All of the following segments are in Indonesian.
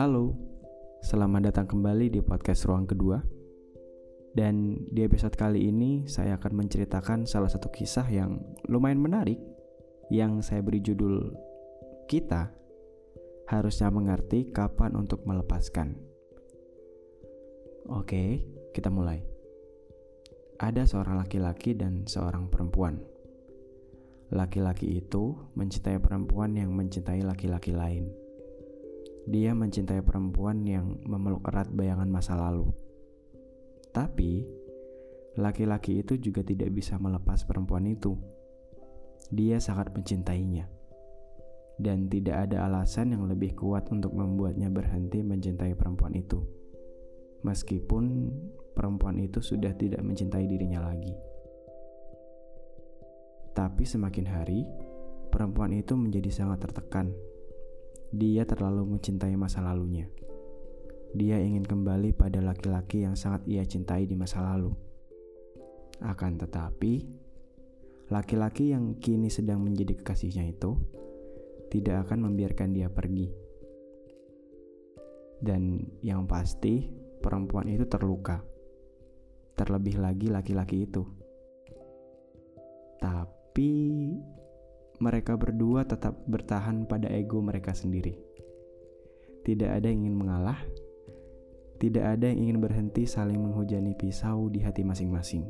Halo, selamat datang kembali di podcast Ruang Kedua. Dan di episode kali ini saya akan menceritakan salah satu kisah yang lumayan menarik yang saya beri judul Kita harusnya mengerti kapan untuk melepaskan. Oke, kita mulai. Ada seorang laki-laki dan seorang perempuan. Laki-laki itu mencintai perempuan yang mencintai laki-laki lain dia mencintai perempuan yang memeluk erat bayangan masa lalu. Tapi, laki-laki itu juga tidak bisa melepas perempuan itu. Dia sangat mencintainya. Dan tidak ada alasan yang lebih kuat untuk membuatnya berhenti mencintai perempuan itu. Meskipun perempuan itu sudah tidak mencintai dirinya lagi. Tapi semakin hari, perempuan itu menjadi sangat tertekan dia terlalu mencintai masa lalunya. Dia ingin kembali pada laki-laki yang sangat ia cintai di masa lalu. Akan tetapi, laki-laki yang kini sedang menjadi kekasihnya itu tidak akan membiarkan dia pergi. Dan yang pasti, perempuan itu terluka. Terlebih lagi laki-laki itu. Tapi mereka berdua tetap bertahan pada ego mereka sendiri. Tidak ada yang ingin mengalah, tidak ada yang ingin berhenti saling menghujani pisau di hati masing-masing.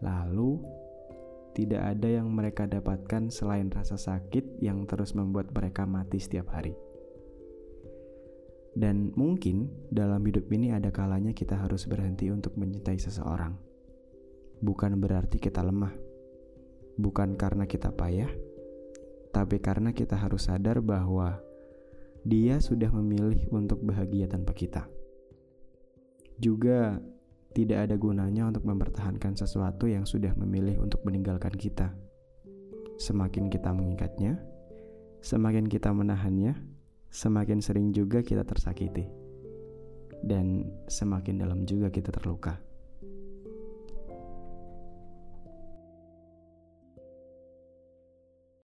Lalu, tidak ada yang mereka dapatkan selain rasa sakit yang terus membuat mereka mati setiap hari. Dan mungkin dalam hidup ini ada kalanya kita harus berhenti untuk mencintai seseorang. Bukan berarti kita lemah bukan karena kita payah, tapi karena kita harus sadar bahwa Dia sudah memilih untuk bahagia tanpa kita. Juga tidak ada gunanya untuk mempertahankan sesuatu yang sudah memilih untuk meninggalkan kita. Semakin kita mengikatnya, semakin kita menahannya, semakin sering juga kita tersakiti, dan semakin dalam juga kita terluka.